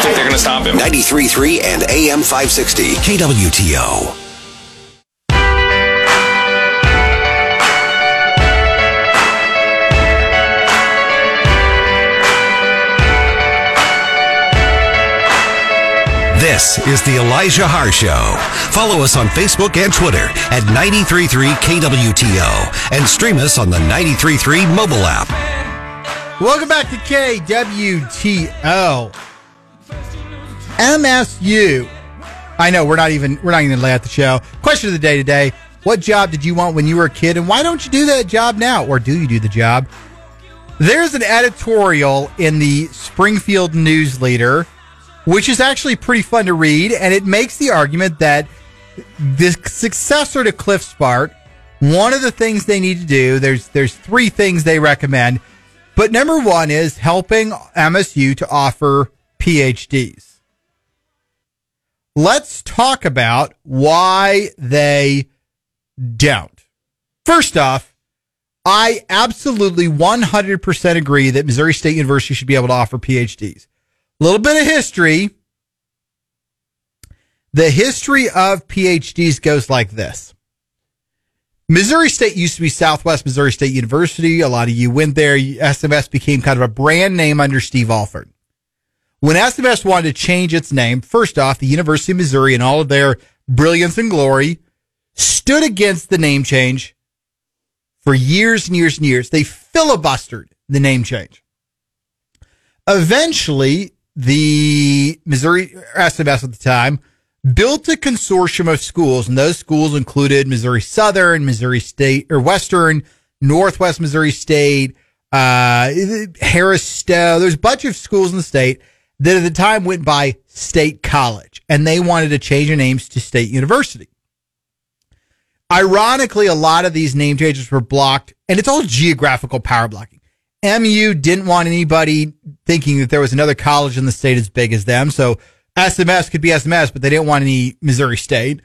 don't think they're going to stop him. 93.3 and AM 560. KWTO. This is the Elijah Haahr Show. Follow us on Facebook and Twitter at 933 KWTO and stream us on the 933 mobile app. Welcome back to KWTO. MSU. I know we're not even we're not even lay out the show. Question of the day today: What job did you want when you were a kid, and why don't you do that job now, or do you do the job? There's an editorial in the Springfield News Leader which is actually pretty fun to read. And it makes the argument that the successor to Clif Smart, one of the things they need to do, there's, there's three things they recommend. But number one is helping MSU to offer PhDs. Let's talk about why they don't. First off, I absolutely 100% agree that Missouri State University should be able to offer PhDs A little bit of history. The history of PhDs goes like this. Missouri State used to be Southwest Missouri State University. A lot of you went there. SMS became kind of a brand name under Steve Alford. When SMS wanted to change its name, first off, the University of Missouri and all of their brilliance and glory stood against the name change for years and years and years. They filibustered the name change. Eventually, the Missouri SMS at the time built a consortium of schools, and those schools included Missouri Southern, Missouri State or Western, Northwest Missouri State, uh, Harris Stowe. There's a bunch of schools in the state that at the time went by State College, and they wanted to change their names to State University. Ironically, a lot of these name changes were blocked, and it's all geographical power blocking. MU didn't want anybody thinking that there was another college in the state as big as them. So SMS could be SMS, but they didn't want any Missouri State.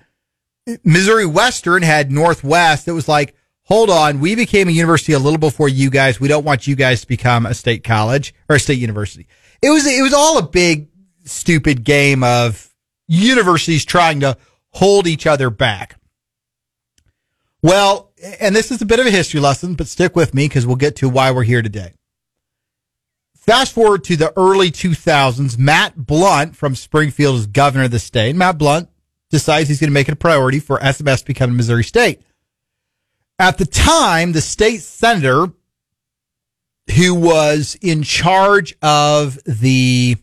Missouri Western had Northwest. It was like, hold on, we became a university a little before you guys. We don't want you guys to become a state college or a state university. It was it was all a big stupid game of universities trying to hold each other back. Well, and this is a bit of a history lesson, but stick with me because we'll get to why we're here today. Fast forward to the early 2000s, Matt Blunt from Springfield is governor of the state. Matt Blunt decides he's going to make it a priority for SMS to become Missouri State. At the time, the state senator who was in charge of the,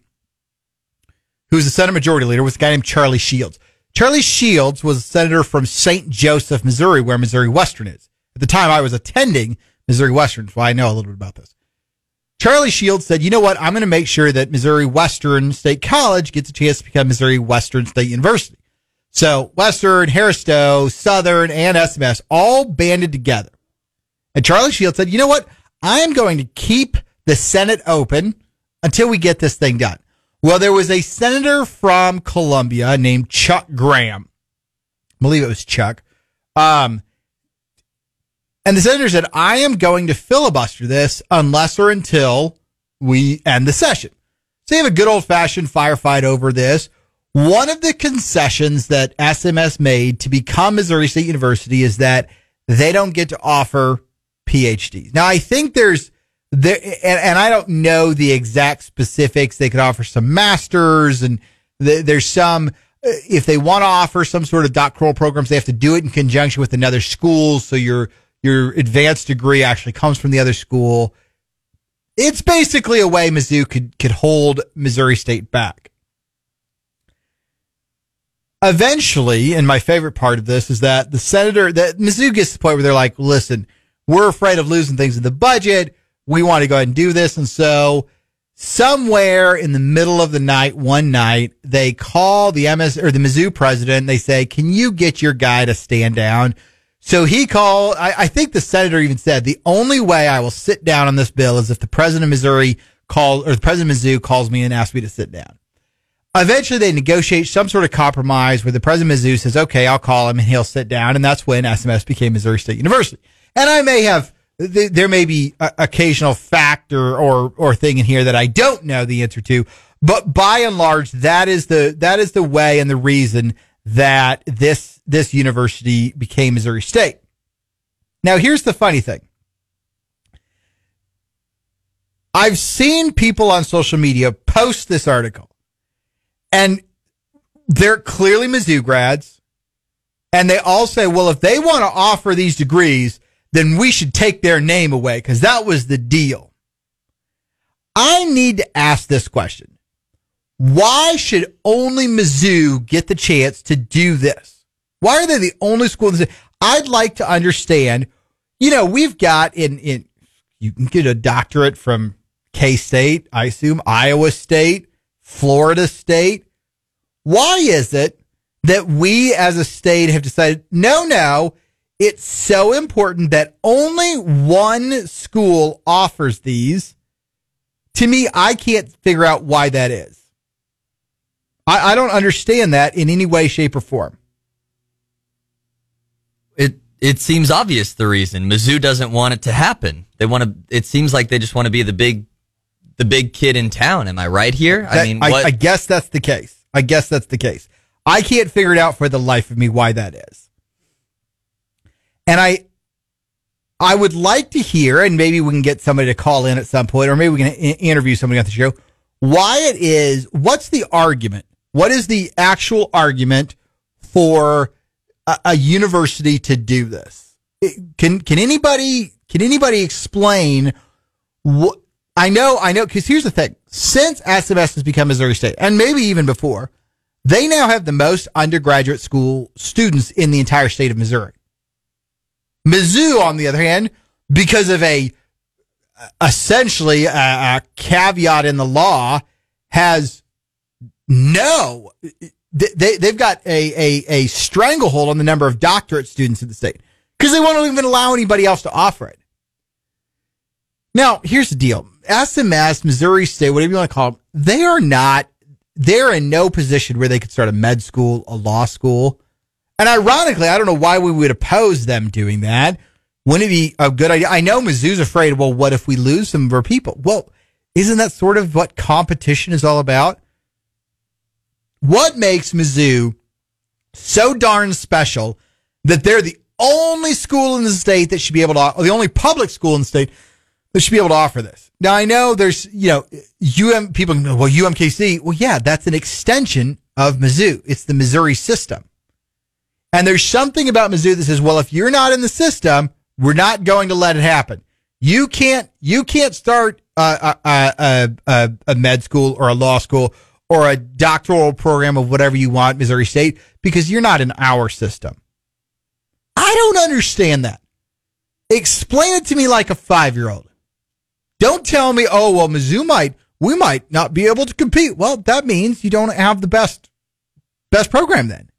who was the Senate Majority Leader was a guy named Charlie Shields. Charlie Shields was a senator from St. Joseph, Missouri, where Missouri Western is. At the time, I was attending Missouri Western, so I know a little bit about this. Charlie Shields said, you know what? I'm going to make sure that Missouri Western State College gets a chance to become Missouri Western State University. So Western, Harris Stowe, Southern, and SMS all banded together. And Charlie Shields said, you know what? I am going to keep the Senate open until we get this thing done. Well, there was a senator from Columbia named Chuck Graham. I believe it was Chuck. Um, and the senator said, I am going to filibuster this unless or until we end the session. So you have a good old fashioned firefight over this. One of the concessions that SMS made to become Missouri State University is that they don't get to offer PhDs. Now, I think there's there, and, and, I don't know the exact specifics. They could offer some masters, and th- there's some. Uh, if they want to offer some sort of doctoral programs, they have to do it in conjunction with another school. So your your advanced degree actually comes from the other school. It's basically a way Mizzou could could hold Missouri State back. Eventually, and my favorite part of this is that the senator that Mizzou gets to the point where they're like, "Listen, we're afraid of losing things in the budget." we want to go ahead and do this. And so somewhere in the middle of the night, one night, they call the MS or the Mizzou president. They say, can you get your guy to stand down? So he called, I, I think the senator even said, the only way I will sit down on this bill is if the president of Missouri calls or the president of Mizzou calls me and asks me to sit down. Eventually they negotiate some sort of compromise where the president of Mizzou says, okay, I'll call him and he'll sit down. And that's when SMS became Missouri State University. And I may have there may be occasional factor or or thing in here that I don't know the answer to, but by and large, that is the that is the way and the reason that this this university became Missouri State. Now, here's the funny thing. I've seen people on social media post this article, and they're clearly Mizzou grads. And they all say, well, if they want to offer these degrees, then we should take their name away because that was the deal. I need to ask this question. Why should only Mizzou get the chance to do this? Why are they the only school? I'd like to understand, you know, we've got in, in, you can get a doctorate from K State, I assume, Iowa State, Florida State. Why is it that we as a state have decided, no, no, it's so important that only one school offers these? To me, I can't figure out why that is. I, I don't understand that in any way, shape, or form. It it seems obvious the reason Mizzou doesn't want it to happen. They want to. It seems like they just want to be the big, the big kid in town. Am I right here? That, I mean, I, what? I guess that's the case. I guess that's the case. I can't figure it out for the life of me why that is. And I, I would like to hear, and maybe we can get somebody to call in at some point, or maybe we can interview somebody on the show, why it is, what's the argument? What is the actual argument for a, a university to do this? Can, can anybody, can anybody explain what, I know, I know, because here's the thing. Since SMS has become Missouri State, and maybe even before, they now have the most undergraduate school students in the entire state of Missouri. Mizzou, on the other hand, because of a essentially a, a caveat in the law, has no. They they've got a, a a stranglehold on the number of doctorate students in the state because they won't even allow anybody else to offer it. Now, here's the deal. SMS, Missouri State, whatever you want to call them, they are not, they're in no position where they could start a med school, a law school. And ironically, I don't know why we would oppose them doing that. Wouldn't it be a good idea? I know Mizzou's afraid, well, what if we lose some of our people? Well, isn't that sort of what competition is all about? What makes Mizzou so darn special that they're the only school in the state that should be able to, or the only public school in the state that should be able to offer this. Now I know there's, you know, UM people, well, UMKC, well, yeah, that's an extension of Mizzou. It's the Missouri system. And there's something about Mizzou that says, well, if you're not in the system, we're not going to let it happen. You can't, you can't start a, a, a, a, a med school or a law school or a doctoral program of whatever you want, Missouri State, because you're not in our system. I don't understand that. Explain it to me like a five year old. Don't tell me, oh, well, Mizzou might, we might not be able to compete. Well, that means you don't have the best, best program then.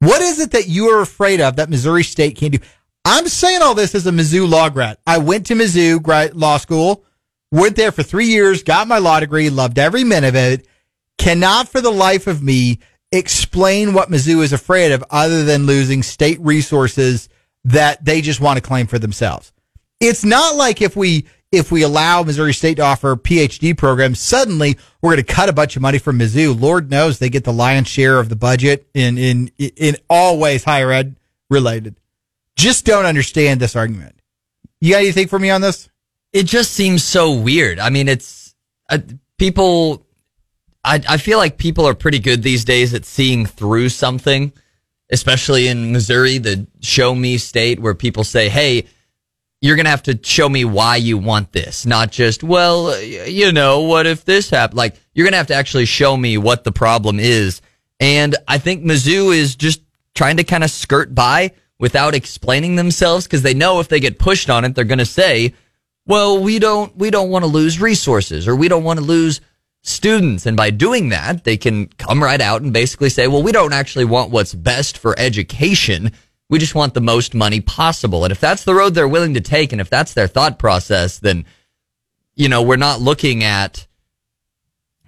What is it that you are afraid of that Missouri State can't do? I'm saying all this as a Mizzou law grad. I went to Mizzou law school, went there for three years, got my law degree, loved every minute of it. Cannot for the life of me explain what Mizzou is afraid of other than losing state resources that they just want to claim for themselves. It's not like if we if we allow Missouri State to offer PhD programs, suddenly we're going to cut a bunch of money from Mizzou. Lord knows they get the lion's share of the budget in in in all ways higher ed related. Just don't understand this argument. You got anything for me on this? it just seems so weird. I mean, it's uh, people. I I feel like people are pretty good these days at seeing through something, especially in Missouri, the show me state, where people say, "Hey." You're going to have to show me why you want this, not just, well, you know, what if this happened? Like, you're going to have to actually show me what the problem is. And I think Mizzou is just trying to kind of skirt by without explaining themselves because they know if they get pushed on it, they're going to say, well, we don't, we don't want to lose resources or we don't want to lose students. And by doing that, they can come right out and basically say, well, we don't actually want what's best for education. We just want the most money possible. And if that's the road they're willing to take and if that's their thought process, then, you know, we're not looking at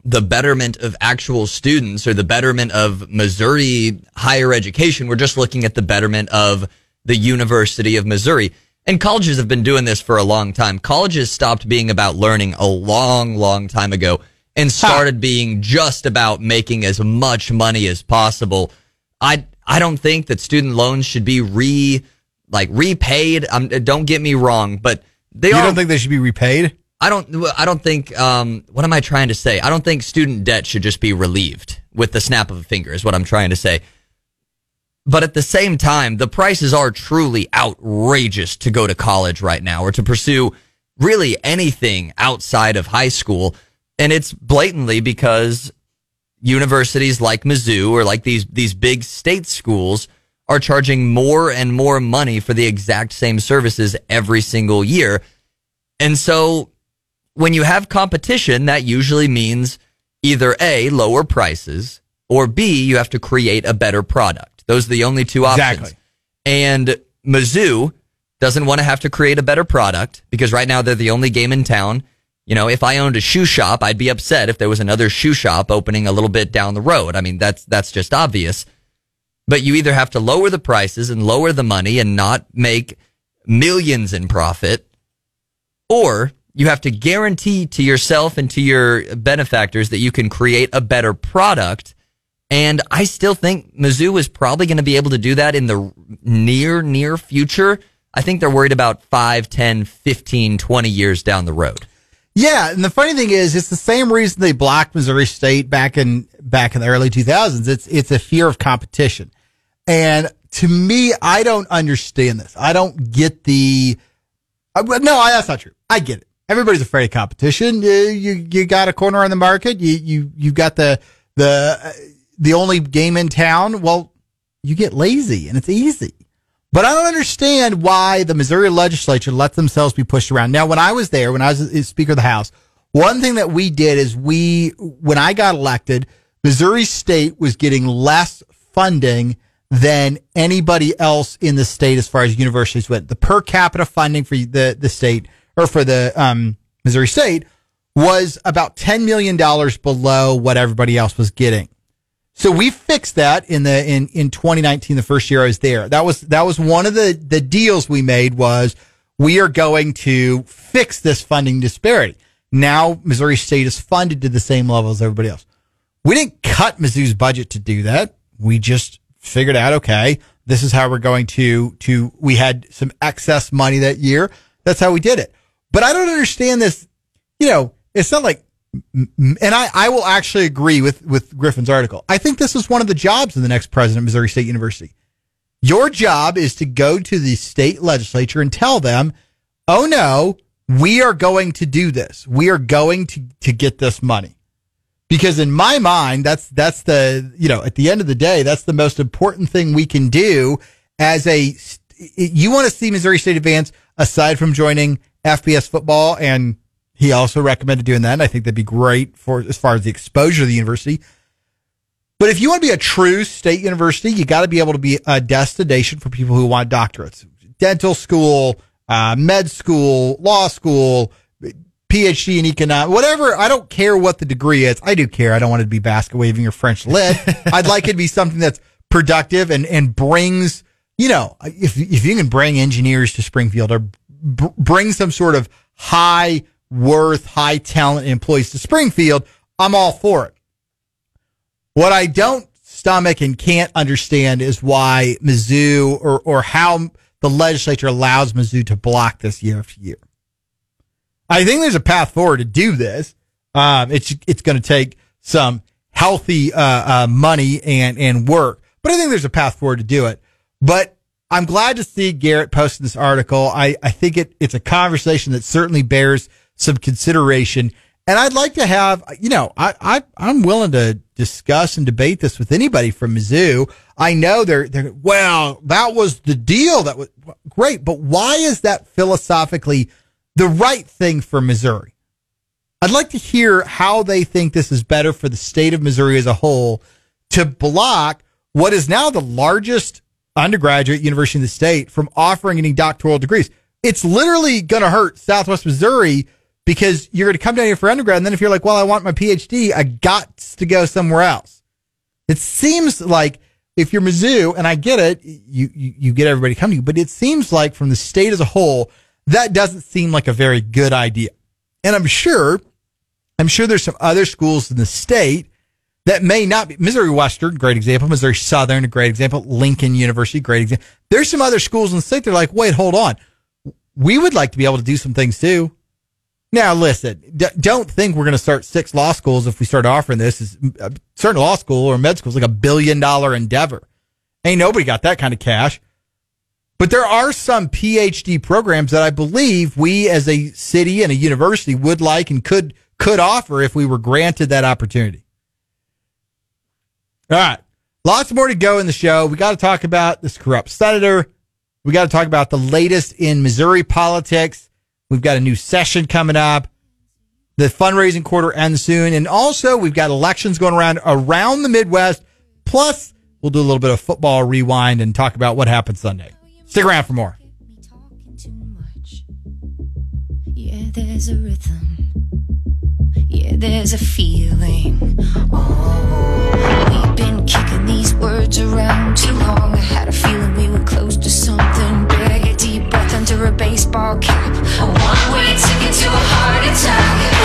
the betterment of actual students or the betterment of Missouri higher education. We're just looking at the betterment of the University of Missouri. and colleges have been doing this for a long time. Colleges stopped being about learning a long, long time ago and started being just about making as much money as possible. I I don't think that student loans should be re like repaid. Um, don't get me wrong, but they you are, don't think they should be repaid? I don't. I don't think. Um, what am I trying to say? I don't think student debt should just be relieved with the snap of a finger. Is what I'm trying to say. But at the same time, the prices are truly outrageous to go to college right now or to pursue really anything outside of high school. And it's blatantly because universities like Mizzou or like these, these big state schools are charging more and more money for the exact same services every single year. And so when you have competition, that usually means either A, lower prices, or B, you have to create a better product. Those are the only two options. Exactly. And Mizzou doesn't want to have to create a better product because right now they're the only game in town. You know, if I owned a shoe shop, I'd be upset if there was another shoe shop opening a little bit down the road. I mean, that's, that's just obvious. But you either have to lower the prices and lower the money and not make millions in profit, or you have to guarantee to yourself and to your benefactors that you can create a better product. And I still think Mizzou is probably going to be able to do that in the near, near future. I think they're worried about 5, 10, 15, 20 years down the road. Yeah, and the funny thing is, it's the same reason they blocked Missouri State back in back in the early 2000s. It's it's a fear of competition, and to me, I don't understand this. I don't get the. Uh, no, that's not true. I get it everybody's afraid of competition. You, you, you got a corner on the market. You, you, you've got the, the, the only game in town. Well, you get lazy and it's easy. But I don't understand why the Missouri legislature let themselves be pushed around. Now, when I was there, when I was Speaker of the House, one thing that we did is we, when I got elected, Missouri State was getting less funding than anybody else in the state as far as universities went. The per capita funding for the, the state or for the um, Missouri State was about $10 million below what everybody else was getting. So we fixed that in the in in 2019, the first year I was there. That was that was one of the the deals we made was we are going to fix this funding disparity. Now Missouri State is funded to the same level as everybody else. We didn't cut Mizzou's budget to do that. We just figured out, okay, this is how we're going to to. We had some excess money that year. That's how we did it. But I don't understand this. You know, it's not like, and I, I will actually agree with, with Griffin's article. I think this is one of the jobs of the next president of Missouri State University. Your job is to go to the state legislature and tell them, oh no, we are going to do this. We are going to, to get this money. Because in my mind, that's, that's the, you know, at the end of the day, that's the most important thing we can do as a, you want to see Missouri State advance aside from joining FBS football, and he also recommended doing that. And I think that'd be great for as far as the exposure of the university. But if you want to be a true state university, you got to be able to be a destination for people who want doctorates, dental school, uh, med school, law school, PhD in economics, whatever. I don't care what the degree is. I do care. I don't want it to be basket waving or French lit. I'd like it to be something that's productive and, and brings, you know, if, if you can bring engineers to Springfield or b- bring some sort of high worth, high talent employees to Springfield, I'm all for it. What I don't stomach and can't understand is why Mizzou or, or how the legislature allows Mizzou to block this year after year. I think there's a path forward to do this. Um, it's, it's going to take some healthy, uh, uh, money and, and work, but I think there's a path forward to do it. But I'm glad to see Garrett posting this article. I, I think it, it's a conversation that certainly bears some consideration. And I'd like to have, you know, I, I, I'm willing to discuss and debate this with anybody from Mizzou. I know they're, they're, well, that was the deal. That was great. But why is that philosophically the right thing for Missouri? I'd like to hear how they think this is better for the state of Missouri as a whole to block what is now the largest undergraduate University in the State from offering any doctoral degrees. It's literally going to hurt Southwest Missouri because you're going to come down here for undergrad. And then if you're like, well, I want my PhD, I got to go somewhere else. It seems like if you're Mizzou, and I get it, you, you, you get everybody coming to you, but it seems like from the state as a whole, that doesn't seem like a very good idea. And I'm sure, I'm sure there's some other schools in the state that may not be Missouri Western, great example. Missouri Southern, a great example. Lincoln University, great example. There's some other schools in the state. They're like, wait, hold on. We would like to be able to do some things too. Now, listen, d- don't think we're going to start six law schools if we start offering this. Is uh, certain law school or med school is like a billion dollar endeavor. Ain't nobody got that kind of cash. But there are some PhD programs that I believe we as a city and a university would like and could could offer if we were granted that opportunity. All right. Lots more to go in the show. We got to talk about this corrupt senator. We got to talk about the latest in Missouri politics. We've got a new session coming up. The fundraising quarter ends soon. And also, we've got elections going around around the Midwest. Plus, we'll do a little bit of football rewind and talk about what happened Sunday. Stick around for more. Yeah, there's a rhythm. Yeah, there's a feeling. Oh, we've been kicking these words around too long. I had a feeling we were close to something bigger, deeper under a baseball cap. A one-way ticket to a heart attack.